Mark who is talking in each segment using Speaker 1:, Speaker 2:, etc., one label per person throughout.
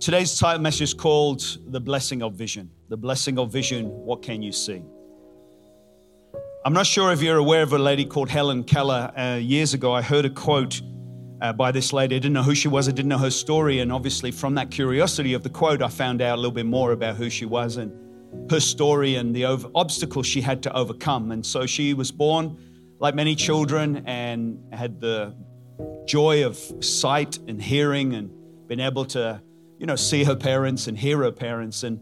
Speaker 1: today's title message is called The Blessing of Vision. The Blessing of Vision, what can you see? I'm not sure if you're aware of a lady called Helen Keller. Uh, years ago, I heard a quote uh, by this lady. I didn't know who she was, I didn't know her story. And obviously, from that curiosity of the quote, I found out a little bit more about who she was and her story and the over- obstacles she had to overcome. And so she was born like many children and had the joy of sight and hearing and being able to, you know, see her parents and hear her parents. And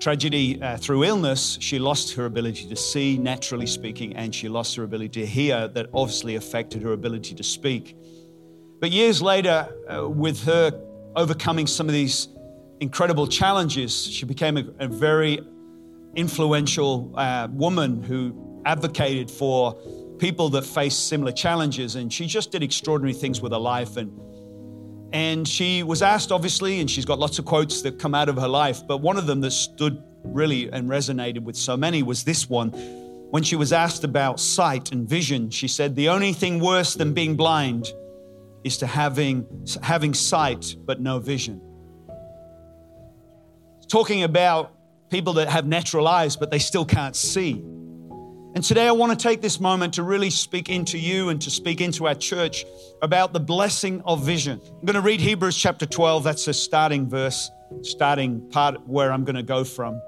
Speaker 1: tragedy uh, through illness, she lost her ability to see, naturally speaking, and she lost her ability to hear. That obviously affected her ability to speak. But years later, uh, with her overcoming some of these incredible challenges, she became a, a very influential uh, woman who advocated for people that face similar challenges. And she just did extraordinary things with her life. And, and she was asked, obviously, and she's got lots of quotes that come out of her life, but one of them that stood really and resonated with so many was this one. When she was asked about sight and vision, she said, The only thing worse than being blind is to having, having sight but no vision. Talking about people that have natural eyes but they still can't see. And today I want to take this moment to really speak into you and to speak into our church about the blessing of vision. I'm going to read Hebrews chapter 12. That's the starting verse, starting part where I'm going to go from.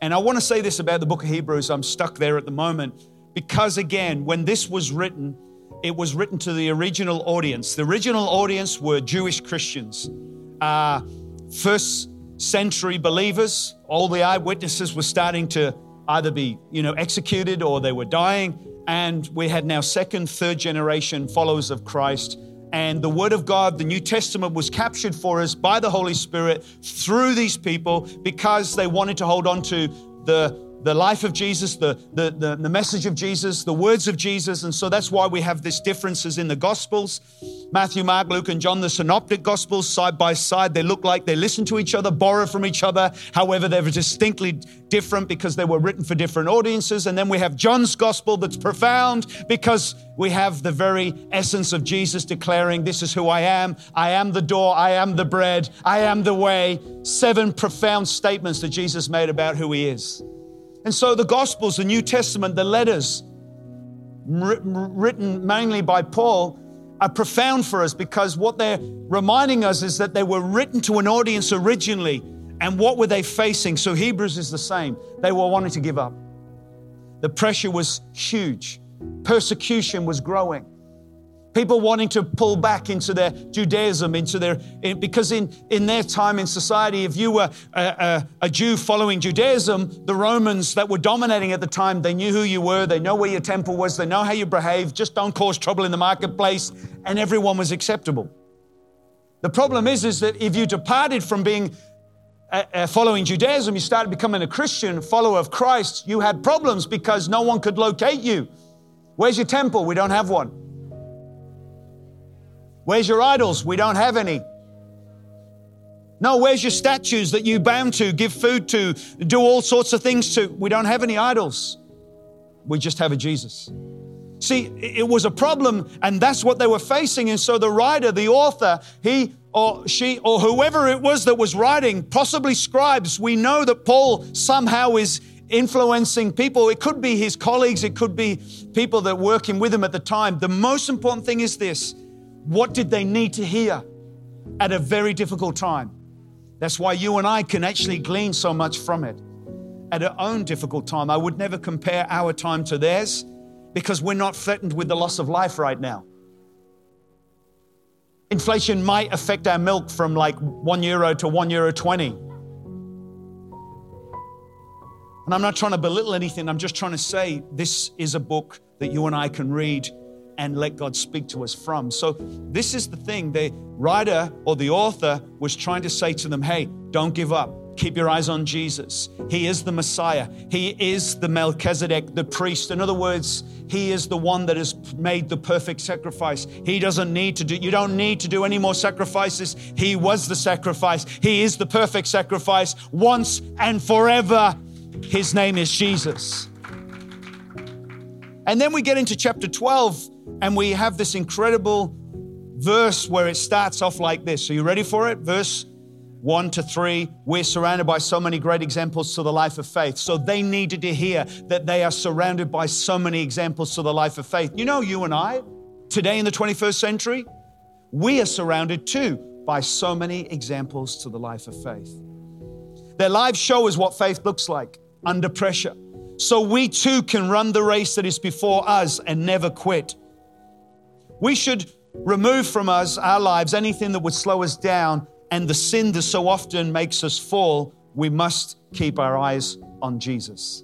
Speaker 1: And I want to say this about the book of Hebrews. I'm stuck there at the moment because, again, when this was written, it was written to the original audience. The original audience were Jewish Christians, uh, first century believers. All the eyewitnesses were starting to either be, you know, executed or they were dying. And we had now second, third generation followers of Christ. And the Word of God, the New Testament, was captured for us by the Holy Spirit through these people because they wanted to hold on to the the life of Jesus, the, the, the, the, message of Jesus, the words of Jesus. And so that's why we have these differences in the Gospels. Matthew, Mark, Luke, and John, the synoptic Gospels, side by side, they look like they listen to each other, borrow from each other. However, they're distinctly different because they were written for different audiences. And then we have John's Gospel that's profound because we have the very essence of Jesus declaring, This is who I am. I am the door. I am the bread. I am the way. Seven profound statements that Jesus made about who he is. And so the Gospels, the New Testament, the letters written mainly by Paul are profound for us because what they're reminding us is that they were written to an audience originally. And what were they facing? So Hebrews is the same. They were wanting to give up. The pressure was huge, persecution was growing. People wanting to pull back into their Judaism, into their, because in, in their time in society, if you were a, a, a, Jew following Judaism, the Romans that were dominating at the time, they knew who you were, they know where your temple was, they know how you behave, just don't cause trouble in the marketplace, and everyone was acceptable. The problem is, is that if you departed from being uh, following Judaism, you started becoming a Christian, follower of Christ, you had problems because no one could locate you. Where's your temple? We don't have one. Where's your idols? We don't have any. No, where's your statues that you bound to, give food to, do all sorts of things to? We don't have any idols. We just have a Jesus. See, it was a problem, and that's what they were facing. And so the writer, the author, he or she or whoever it was that was writing, possibly scribes, we know that Paul somehow is influencing people. It could be his colleagues, it could be people that working with him at the time. The most important thing is this what did they need to hear at a very difficult time? That's why you and I can actually glean so much from it at our own difficult time. I would never compare our time to theirs because we're not threatened with the loss of life right now. Inflation might affect our milk from like one euro to one euro 20. And I'm not trying to belittle anything, I'm just trying to say this is a book that you and I can read and let God speak to us from. So, this is the thing the writer or the author was trying to say to them hey, don't give up. Keep your eyes on Jesus. He is the Messiah. He is the Melchizedek, the priest. In other words, He is the one that has made the perfect sacrifice. He doesn't need to do, you don't need to do any more sacrifices. He was the sacrifice. He is the perfect sacrifice once and forever. His name is Jesus. And then we get into chapter 12 and we have this incredible verse where it starts off like this. Are you ready for it? Verse 1 to 3, we're surrounded by so many great examples to the life of faith. So they needed to hear that they are surrounded by so many examples to the life of faith. You know, you and I, today in the 21st century, we are surrounded too by so many examples to the life of faith. Their lives show us what faith looks like under pressure. So we too can run the race that is before us and never quit. We should remove from us, our lives, anything that would slow us down and the sin that so often makes us fall. We must keep our eyes on Jesus.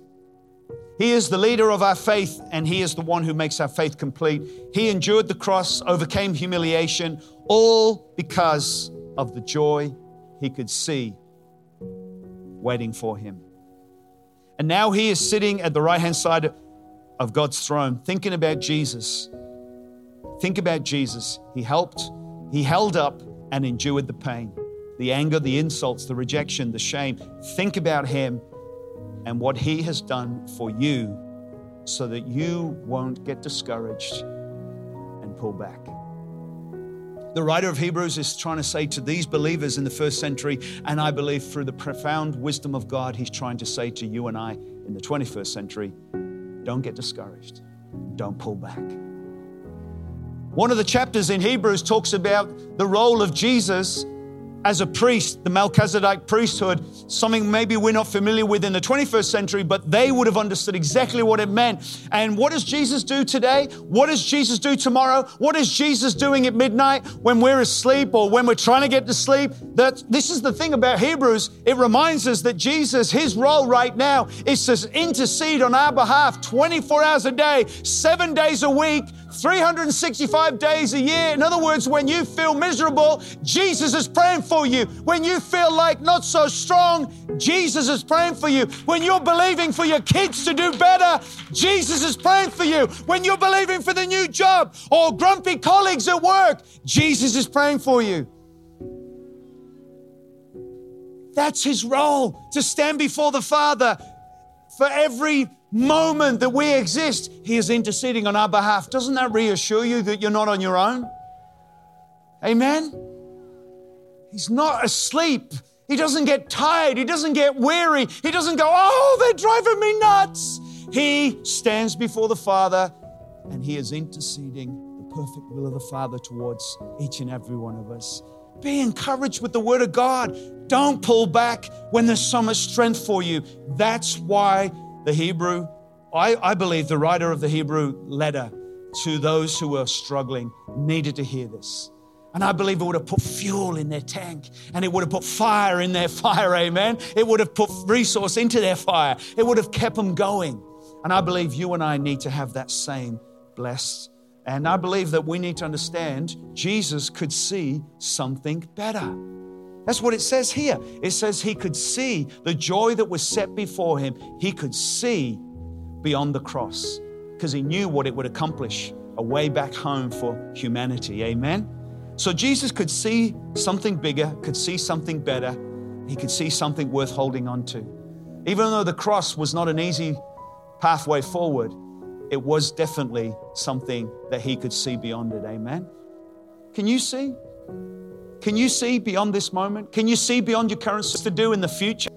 Speaker 1: He is the leader of our faith, and He is the one who makes our faith complete. He endured the cross, overcame humiliation, all because of the joy He could see waiting for Him. And now He is sitting at the right hand side of God's throne, thinking about Jesus. Think about Jesus. He helped, He held up and endured the pain, the anger, the insults, the rejection, the shame. Think about Him and what He has done for you so that you won't get discouraged and pull back. The writer of Hebrews is trying to say to these believers in the first century, and I believe through the profound wisdom of God, He's trying to say to you and I in the 21st century don't get discouraged, don't pull back. One of the chapters in Hebrews talks about the role of Jesus as a priest, the Melchizedek priesthood, something maybe we're not familiar with in the 21st century, but they would have understood exactly what it meant. And what does Jesus do today? What does Jesus do tomorrow? What is Jesus doing at midnight when we're asleep or when we're trying to get to sleep? That this is the thing about Hebrews. It reminds us that Jesus, his role right now is to intercede on our behalf 24 hours a day, seven days a week, 365 days a year. In other words, when you feel miserable, Jesus is praying for you. When you feel like not so strong, Jesus is praying for you. When you're believing for your kids to do better, Jesus is praying for you. When you're believing for the new job or grumpy colleagues at work, Jesus is praying for you. That's his role to stand before the Father for every moment that we exist, He is interceding on our behalf. Doesn't that reassure you that you're not on your own? Amen? He's not asleep. He doesn't get tired. He doesn't get weary. He doesn't go, oh, they're driving me nuts. He stands before the Father and He is interceding the perfect will of the Father towards each and every one of us. Be encouraged with the Word of God. Don't pull back when there's so much strength for you. That's why the Hebrew, I, I believe the writer of the Hebrew letter to those who were struggling needed to hear this. And I believe it would have put fuel in their tank and it would have put fire in their fire, amen. It would have put resource into their fire. It would have kept them going. And I believe you and I need to have that same blessed. And I believe that we need to understand Jesus could see something better. That's what it says here. It says he could see the joy that was set before him. He could see beyond the cross because he knew what it would accomplish a way back home for humanity. Amen? So Jesus could see something bigger, could see something better. He could see something worth holding on to. Even though the cross was not an easy pathway forward, it was definitely something that he could see beyond it. Amen? Can you see? Can you see beyond this moment? Can you see beyond your current to do in the future?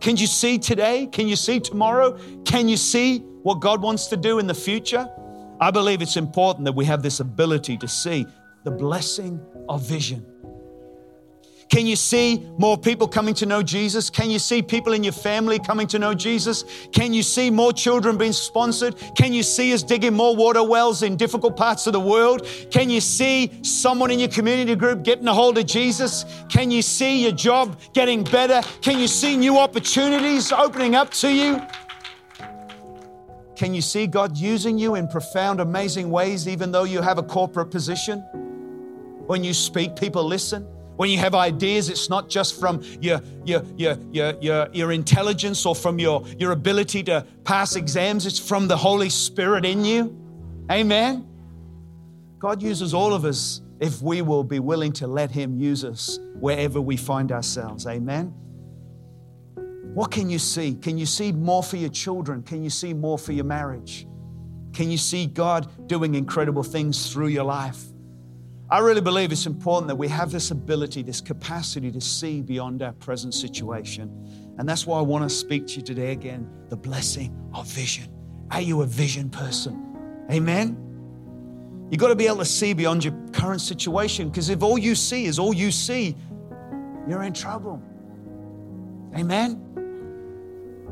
Speaker 1: Can you see today? Can you see tomorrow? Can you see what God wants to do in the future? I believe it's important that we have this ability to see the blessing of vision. Can you see more people coming to know Jesus? Can you see people in your family coming to know Jesus? Can you see more children being sponsored? Can you see us digging more water wells in difficult parts of the world? Can you see someone in your community group getting a hold of Jesus? Can you see your job getting better? Can you see new opportunities opening up to you? Can you see God using you in profound, amazing ways, even though you have a corporate position? When you speak, people listen. When you have ideas, it's not just from your, your, your, your, your, your intelligence or from your, your ability to pass exams, it's from the Holy Spirit in you. Amen. God uses all of us if we will be willing to let Him use us wherever we find ourselves. Amen. What can you see? Can you see more for your children? Can you see more for your marriage? Can you see God doing incredible things through your life? I really believe it's important that we have this ability, this capacity to see beyond our present situation. And that's why I want to speak to you today again the blessing of vision. Are you a vision person? Amen? You've got to be able to see beyond your current situation because if all you see is all you see, you're in trouble. Amen?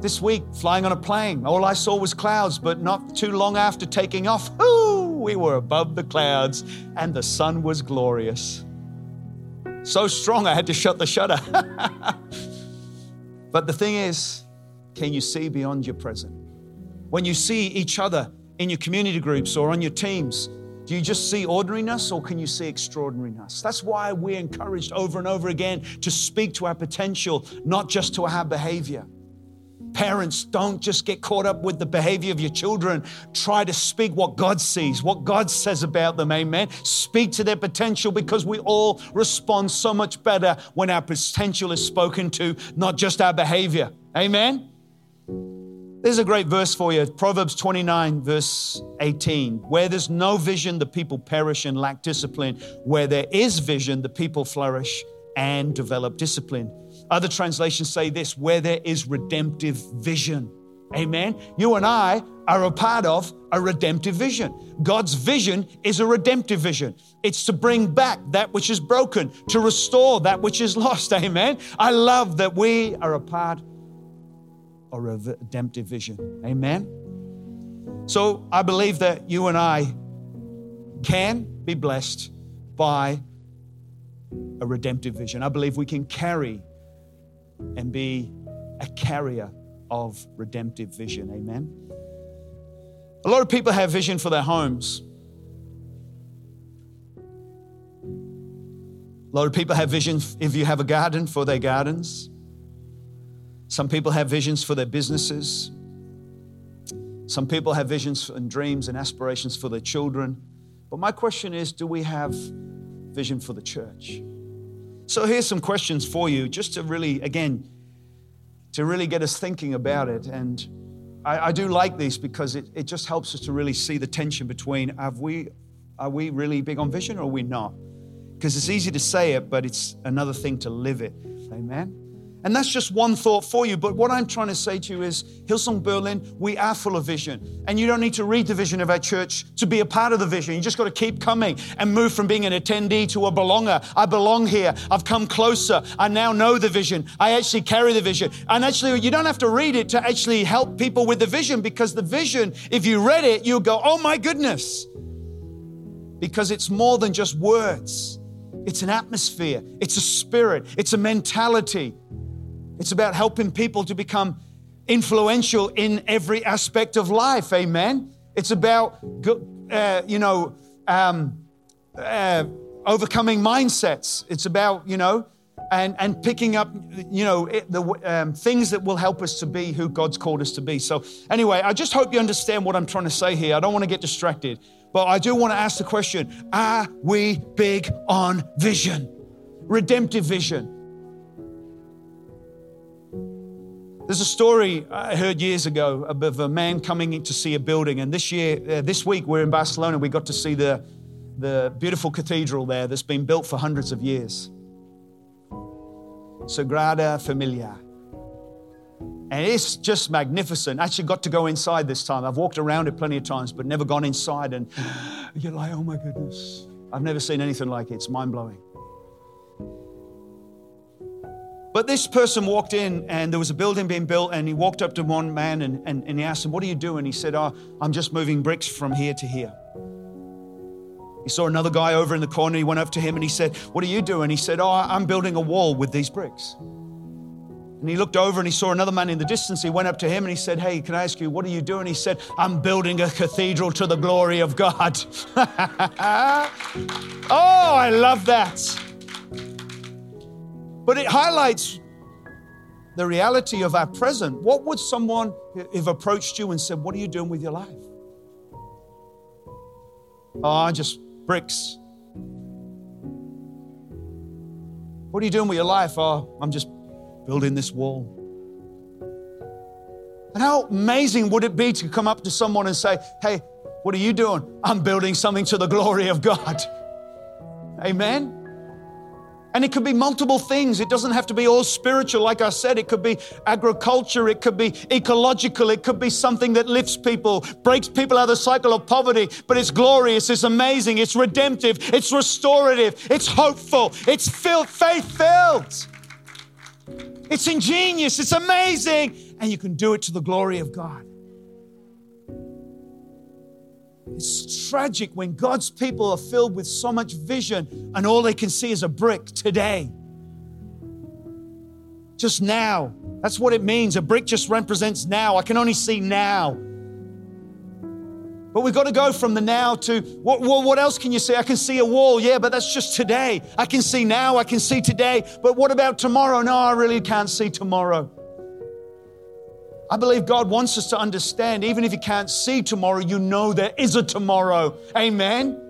Speaker 1: This week, flying on a plane, all I saw was clouds, but not too long after taking off, whoo, we were above the clouds and the sun was glorious. So strong, I had to shut the shutter. but the thing is, can you see beyond your present? When you see each other in your community groups or on your teams, do you just see ordinariness or can you see extraordinariness? That's why we're encouraged over and over again to speak to our potential, not just to our behavior. Parents, don't just get caught up with the behavior of your children. Try to speak what God sees, what God says about them. Amen. Speak to their potential because we all respond so much better when our potential is spoken to, not just our behavior. Amen. There's a great verse for you Proverbs 29, verse 18. Where there's no vision, the people perish and lack discipline. Where there is vision, the people flourish and develop discipline. Other translations say this where there is redemptive vision. Amen. You and I are a part of a redemptive vision. God's vision is a redemptive vision. It's to bring back that which is broken, to restore that which is lost. Amen. I love that we are a part of a redemptive vision. Amen. So I believe that you and I can be blessed by a redemptive vision. I believe we can carry and be a carrier of redemptive vision. Amen. A lot of people have vision for their homes. A lot of people have vision if you have a garden for their gardens. Some people have visions for their businesses. Some people have visions and dreams and aspirations for their children. But my question is do we have vision for the church? So here's some questions for you, just to really, again, to really get us thinking about it. And I, I do like these because it, it just helps us to really see the tension between have we, are we really big on vision or are we not? Because it's easy to say it, but it's another thing to live it. Amen. And that's just one thought for you. But what I'm trying to say to you is Hillsong Berlin, we are full of vision. And you don't need to read the vision of our church to be a part of the vision. You just got to keep coming and move from being an attendee to a belonger. I belong here. I've come closer. I now know the vision. I actually carry the vision. And actually, you don't have to read it to actually help people with the vision because the vision, if you read it, you'll go, oh my goodness. Because it's more than just words. It's an atmosphere, it's a spirit, it's a mentality. It's about helping people to become influential in every aspect of life. Amen. It's about, uh, you know, um, uh, overcoming mindsets. It's about, you know, and, and picking up, you know, it, the um, things that will help us to be who God's called us to be. So, anyway, I just hope you understand what I'm trying to say here. I don't want to get distracted, but I do want to ask the question Are we big on vision? Redemptive vision. There's a story I heard years ago of a man coming in to see a building, and this year, uh, this week, we're in Barcelona. We got to see the, the beautiful cathedral there that's been built for hundreds of years. Sagrada Familia. And it's just magnificent. I actually got to go inside this time. I've walked around it plenty of times, but never gone inside. And you're like, oh my goodness. I've never seen anything like it. It's mind blowing. But this person walked in and there was a building being built, and he walked up to one man and, and, and he asked him, What are you doing? And he said, Oh, I'm just moving bricks from here to here. He saw another guy over in the corner. He went up to him and he said, What are you doing? He said, Oh, I'm building a wall with these bricks. And he looked over and he saw another man in the distance. He went up to him and he said, Hey, can I ask you, what are you doing? He said, I'm building a cathedral to the glory of God. oh, I love that. But it highlights the reality of our present. What would someone have approached you and said, What are you doing with your life? Oh, just bricks. What are you doing with your life? Oh, I'm just building this wall. And how amazing would it be to come up to someone and say, Hey, what are you doing? I'm building something to the glory of God. Amen? And it could be multiple things. It doesn't have to be all spiritual. Like I said, it could be agriculture, it could be ecological, it could be something that lifts people, breaks people out of the cycle of poverty. But it's glorious, it's amazing, it's redemptive, it's restorative, it's hopeful, it's faith filled. It's ingenious, it's amazing, and you can do it to the glory of God. It's tragic when God's people are filled with so much vision and all they can see is a brick today. Just now. That's what it means. A brick just represents now. I can only see now. But we've got to go from the now to what, what, else can you see? I can see a wall, yeah, but that's just today. I can see now, I can see today. But what about tomorrow? No, I really can't see tomorrow. I believe God wants us to understand, even if you can't see tomorrow, you know there is a tomorrow. Amen.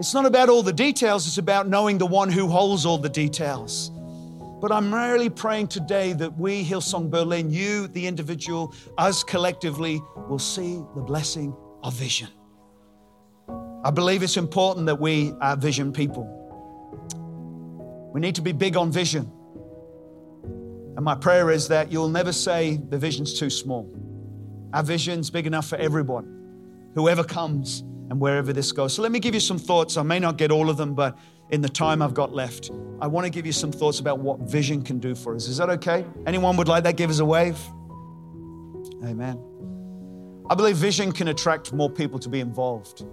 Speaker 1: It's not about all the details, it's about knowing the one who holds all the details. But I'm really praying today that we, Hillsong Berlin, you, the individual, us collectively, will see the blessing of vision. I believe it's important that we are vision people. We need to be big on vision. And my prayer is that you'll never say the vision's too small. Our vision's big enough for everyone, whoever comes and wherever this goes. So let me give you some thoughts. I may not get all of them, but in the time I've got left, I want to give you some thoughts about what vision can do for us. Is that okay? Anyone would like that? Give us a wave. Amen. I believe vision can attract more people to be involved.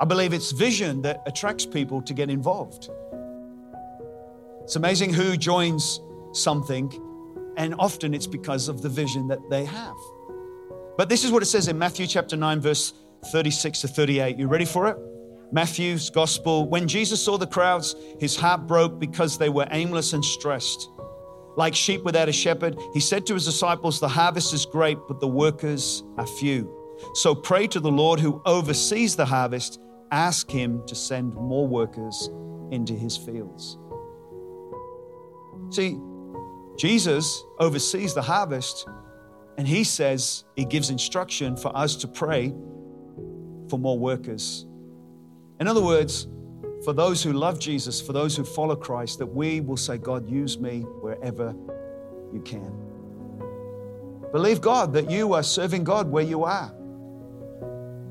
Speaker 1: I believe it's vision that attracts people to get involved. It's amazing who joins something, and often it's because of the vision that they have. But this is what it says in Matthew chapter 9, verse 36 to 38. You ready for it? Matthew's gospel. When Jesus saw the crowds, his heart broke because they were aimless and stressed. Like sheep without a shepherd, he said to his disciples, The harvest is great, but the workers are few. So pray to the Lord who oversees the harvest. Ask him to send more workers into his fields. See, Jesus oversees the harvest, and he says, he gives instruction for us to pray for more workers. In other words, for those who love Jesus, for those who follow Christ, that we will say, God, use me wherever you can. Believe God that you are serving God where you are.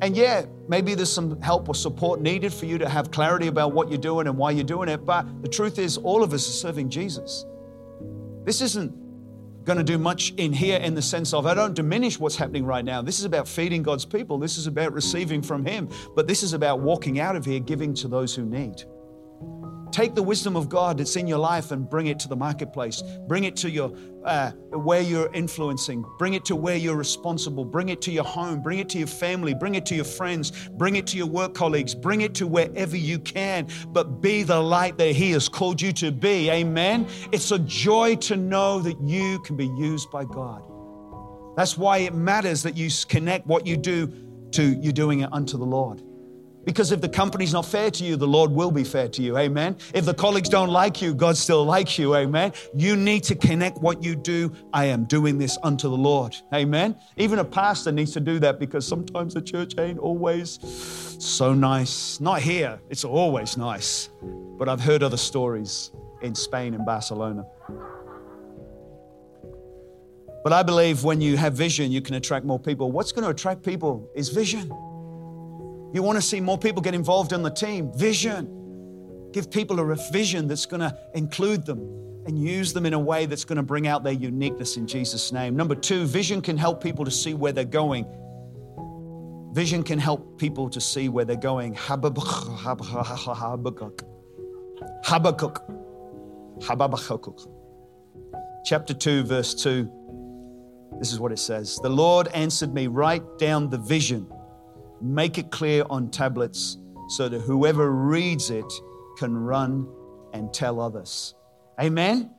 Speaker 1: And yeah, maybe there's some help or support needed for you to have clarity about what you're doing and why you're doing it. But the truth is, all of us are serving Jesus. This isn't going to do much in here in the sense of I don't diminish what's happening right now. This is about feeding God's people. This is about receiving from Him. But this is about walking out of here, giving to those who need. Take the wisdom of God that's in your life and bring it to the marketplace. Bring it to your uh, where you're influencing. Bring it to where you're responsible. Bring it to your home. Bring it to your family. Bring it to your friends. Bring it to your work colleagues. Bring it to wherever you can. But be the light that He has called you to be. Amen. It's a joy to know that you can be used by God. That's why it matters that you connect what you do to you doing it unto the Lord. Because if the company's not fair to you, the Lord will be fair to you. Amen. If the colleagues don't like you, God still likes you. Amen. You need to connect what you do. I am doing this unto the Lord. Amen. Even a pastor needs to do that because sometimes the church ain't always so nice. Not here, it's always nice. But I've heard other stories in Spain and Barcelona. But I believe when you have vision, you can attract more people. What's going to attract people is vision. You want to see more people get involved in the team. Vision. Give people a vision that's going to include them and use them in a way that's going to bring out their uniqueness in Jesus' name. Number two, vision can help people to see where they're going. Vision can help people to see where they're going. Habakkuk. Habakkuk. Habakkuk. Chapter 2, verse 2. This is what it says The Lord answered me, Write down the vision Make it clear on tablets so that whoever reads it can run and tell others. Amen?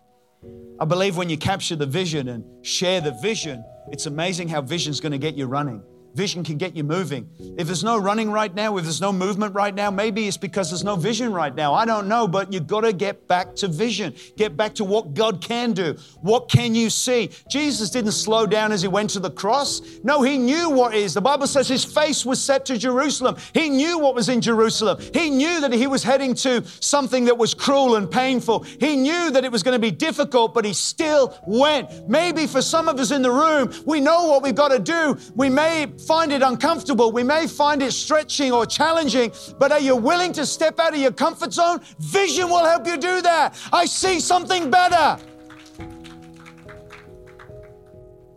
Speaker 1: I believe when you capture the vision and share the vision, it's amazing how vision's going to get you running. Vision can get you moving. If there's no running right now, if there's no movement right now, maybe it's because there's no vision right now. I don't know, but you've got to get back to vision. Get back to what God can do. What can you see? Jesus didn't slow down as he went to the cross. No, he knew what is. The Bible says his face was set to Jerusalem. He knew what was in Jerusalem. He knew that he was heading to something that was cruel and painful. He knew that it was going to be difficult, but he still went. Maybe for some of us in the room, we know what we've got to do. We may find it uncomfortable. We may find it stretching or challenging, but are you willing to step out of your comfort zone? Vision will help you do that. I see something better.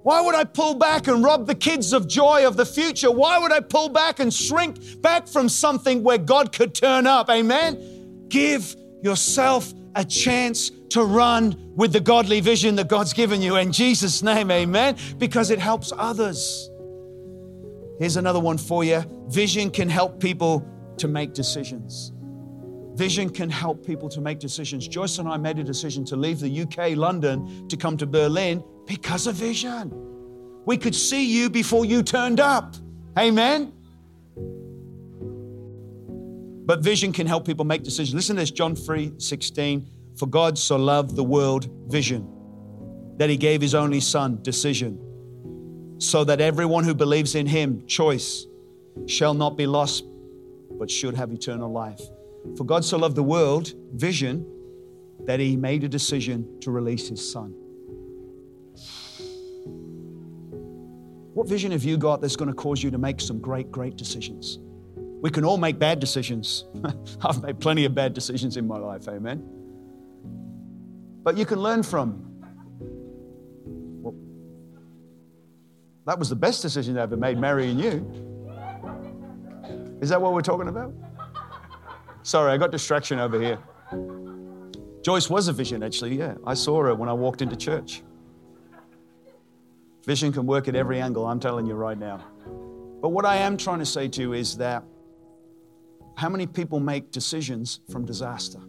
Speaker 1: Why would I pull back and rob the kids of joy of the future? Why would I pull back and shrink back from something where God could turn up? Amen? Give yourself a chance to run with the godly vision that God's given you in Jesus' name, amen? Because it helps others. Here's another one for you vision can help people to make decisions. Vision can help people to make decisions. Joyce and I made a decision to leave the UK, London, to come to Berlin because of vision. We could see you before you turned up. Amen. But vision can help people make decisions. Listen to this John 3 16. For God so loved the world, vision, that he gave his only son, decision so that everyone who believes in him, choice, shall not be lost, but should have eternal life. For God so loved the world, vision, that he made a decision to release his son. What vision have you got that's going to cause you to make some great, great decisions? We can all make bad decisions. I've made plenty of bad decisions in my life, amen. But you can learn from That was the best decision I ever made, marrying you. Is that what we're talking about? Sorry, I got distraction over here. Joyce was a vision, actually, yeah. I saw her when I walked into church. Vision can work at every angle, I'm telling you right now. But what I am trying to say to you is that how many people make decisions from disaster?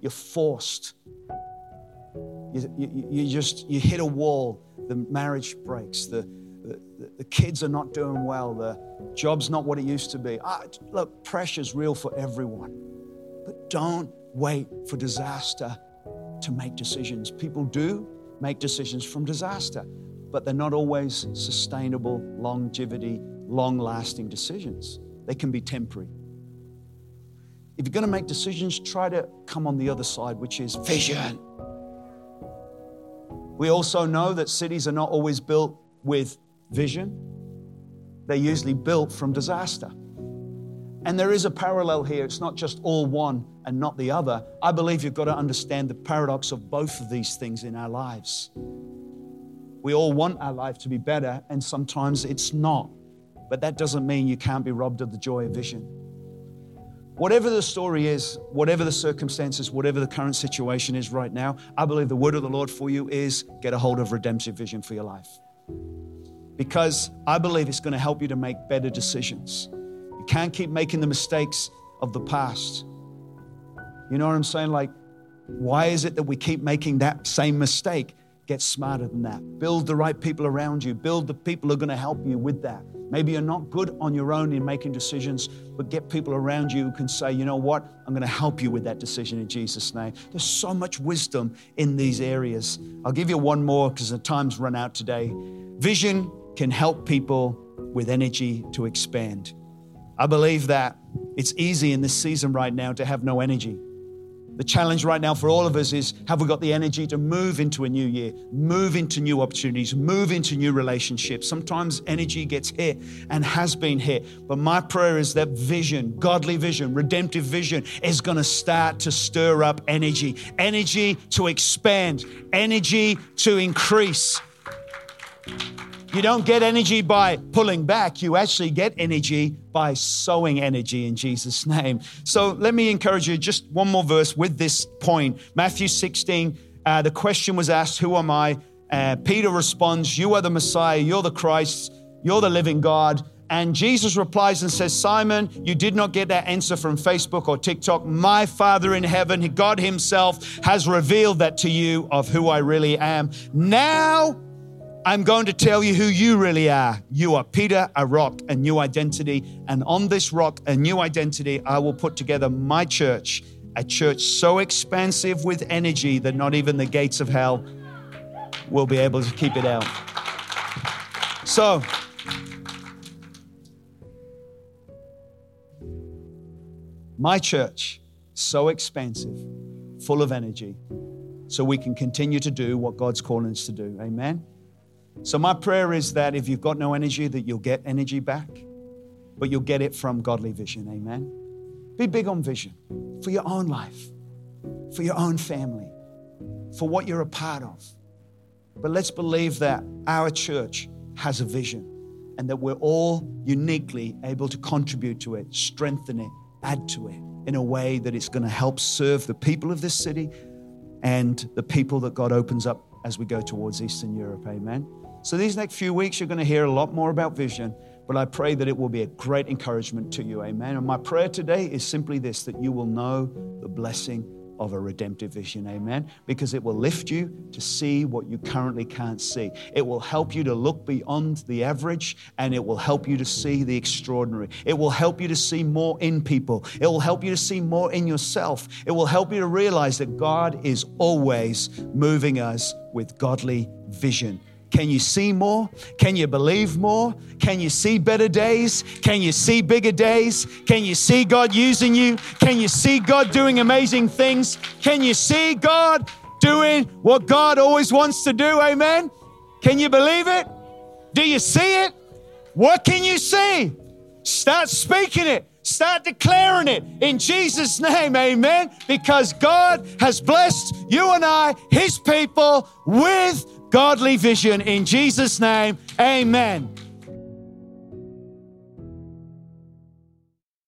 Speaker 1: You're forced. You, you, you just you hit a wall, the marriage breaks, the, the, kids are not doing well, the job's not what it used to be. Ah, look, pressure's real for everyone. But don't wait for disaster to make decisions. People do make decisions from disaster, but they're not always sustainable, longevity, long lasting decisions. They can be temporary. If you're going to make decisions, try to come on the other side, which is vision. We also know that cities are not always built with vision, they're usually built from disaster. And there is a parallel here. It's not just all one and not the other. I believe you've got to understand the paradox of both of these things in our lives. We all want our life to be better, and sometimes it's not. But that doesn't mean you can't be robbed of the joy of vision. Whatever the story is, whatever the circumstances, whatever the current situation is right now, I believe the word of the Lord for you is get a hold of redemptive vision for your life because I believe it's going to help you to make better decisions. You can't keep making the mistakes of the past. You know what I'm saying? Like, why is it that we keep making that same mistake? Get smarter than that. Build the right people around you. Build the people who are going to help you with that. Maybe you're not good on your own in making decisions, but get people around you who can say, you know what, I'm going to help you with that decision in Jesus' name. There's so much wisdom in these areas. I'll give you one more because the time's run out today. Vision can help people with energy to expand. I believe that it's easy in this season right now to have no energy. The challenge right now for all of us is have we got the energy to move into a new year, move into new opportunities, move into new relationships? Sometimes energy gets hit and has been hit. But my prayer is that vision, godly vision, redemptive vision, is going to start to stir up energy, energy to expand, energy to increase. You don't get energy by pulling back. You actually get energy by sowing energy in Jesus' name. So let me encourage you just one more verse with this point. Matthew 16, uh, the question was asked, Who am I? Uh, Peter responds, You are the Messiah, you're the Christ, you're the living God. And Jesus replies and says, Simon, you did not get that answer from Facebook or TikTok. My Father in heaven, God Himself, has revealed that to you of who I really am. Now I'm going to tell you who you really are. You are Peter, a rock, a new identity. And on this rock, a new identity, I will put together my church, a church so expansive with energy that not even the gates of hell will be able to keep it out. So, my church, so expansive, full of energy, so we can continue to do what God's calling us to do. Amen. So, my prayer is that if you've got no energy, that you'll get energy back, but you'll get it from godly vision. Amen. Be big on vision for your own life, for your own family, for what you're a part of. But let's believe that our church has a vision and that we're all uniquely able to contribute to it, strengthen it, add to it in a way that it's going to help serve the people of this city and the people that God opens up as we go towards Eastern Europe. Amen. So, these next few weeks, you're going to hear a lot more about vision, but I pray that it will be a great encouragement to you. Amen. And my prayer today is simply this that you will know the blessing of a redemptive vision. Amen. Because it will lift you to see what you currently can't see. It will help you to look beyond the average and it will help you to see the extraordinary. It will help you to see more in people. It will help you to see more in yourself. It will help you to realize that God is always moving us with godly vision. Can you see more? Can you believe more? Can you see better days? Can you see bigger days? Can you see God using you? Can you see God doing amazing things? Can you see God doing what God always wants to do? Amen. Can you believe it? Do you see it? What can you see? Start speaking it. Start declaring it in Jesus' name, amen. Because God has blessed you and I, His people, with godly vision in Jesus' name. Amen.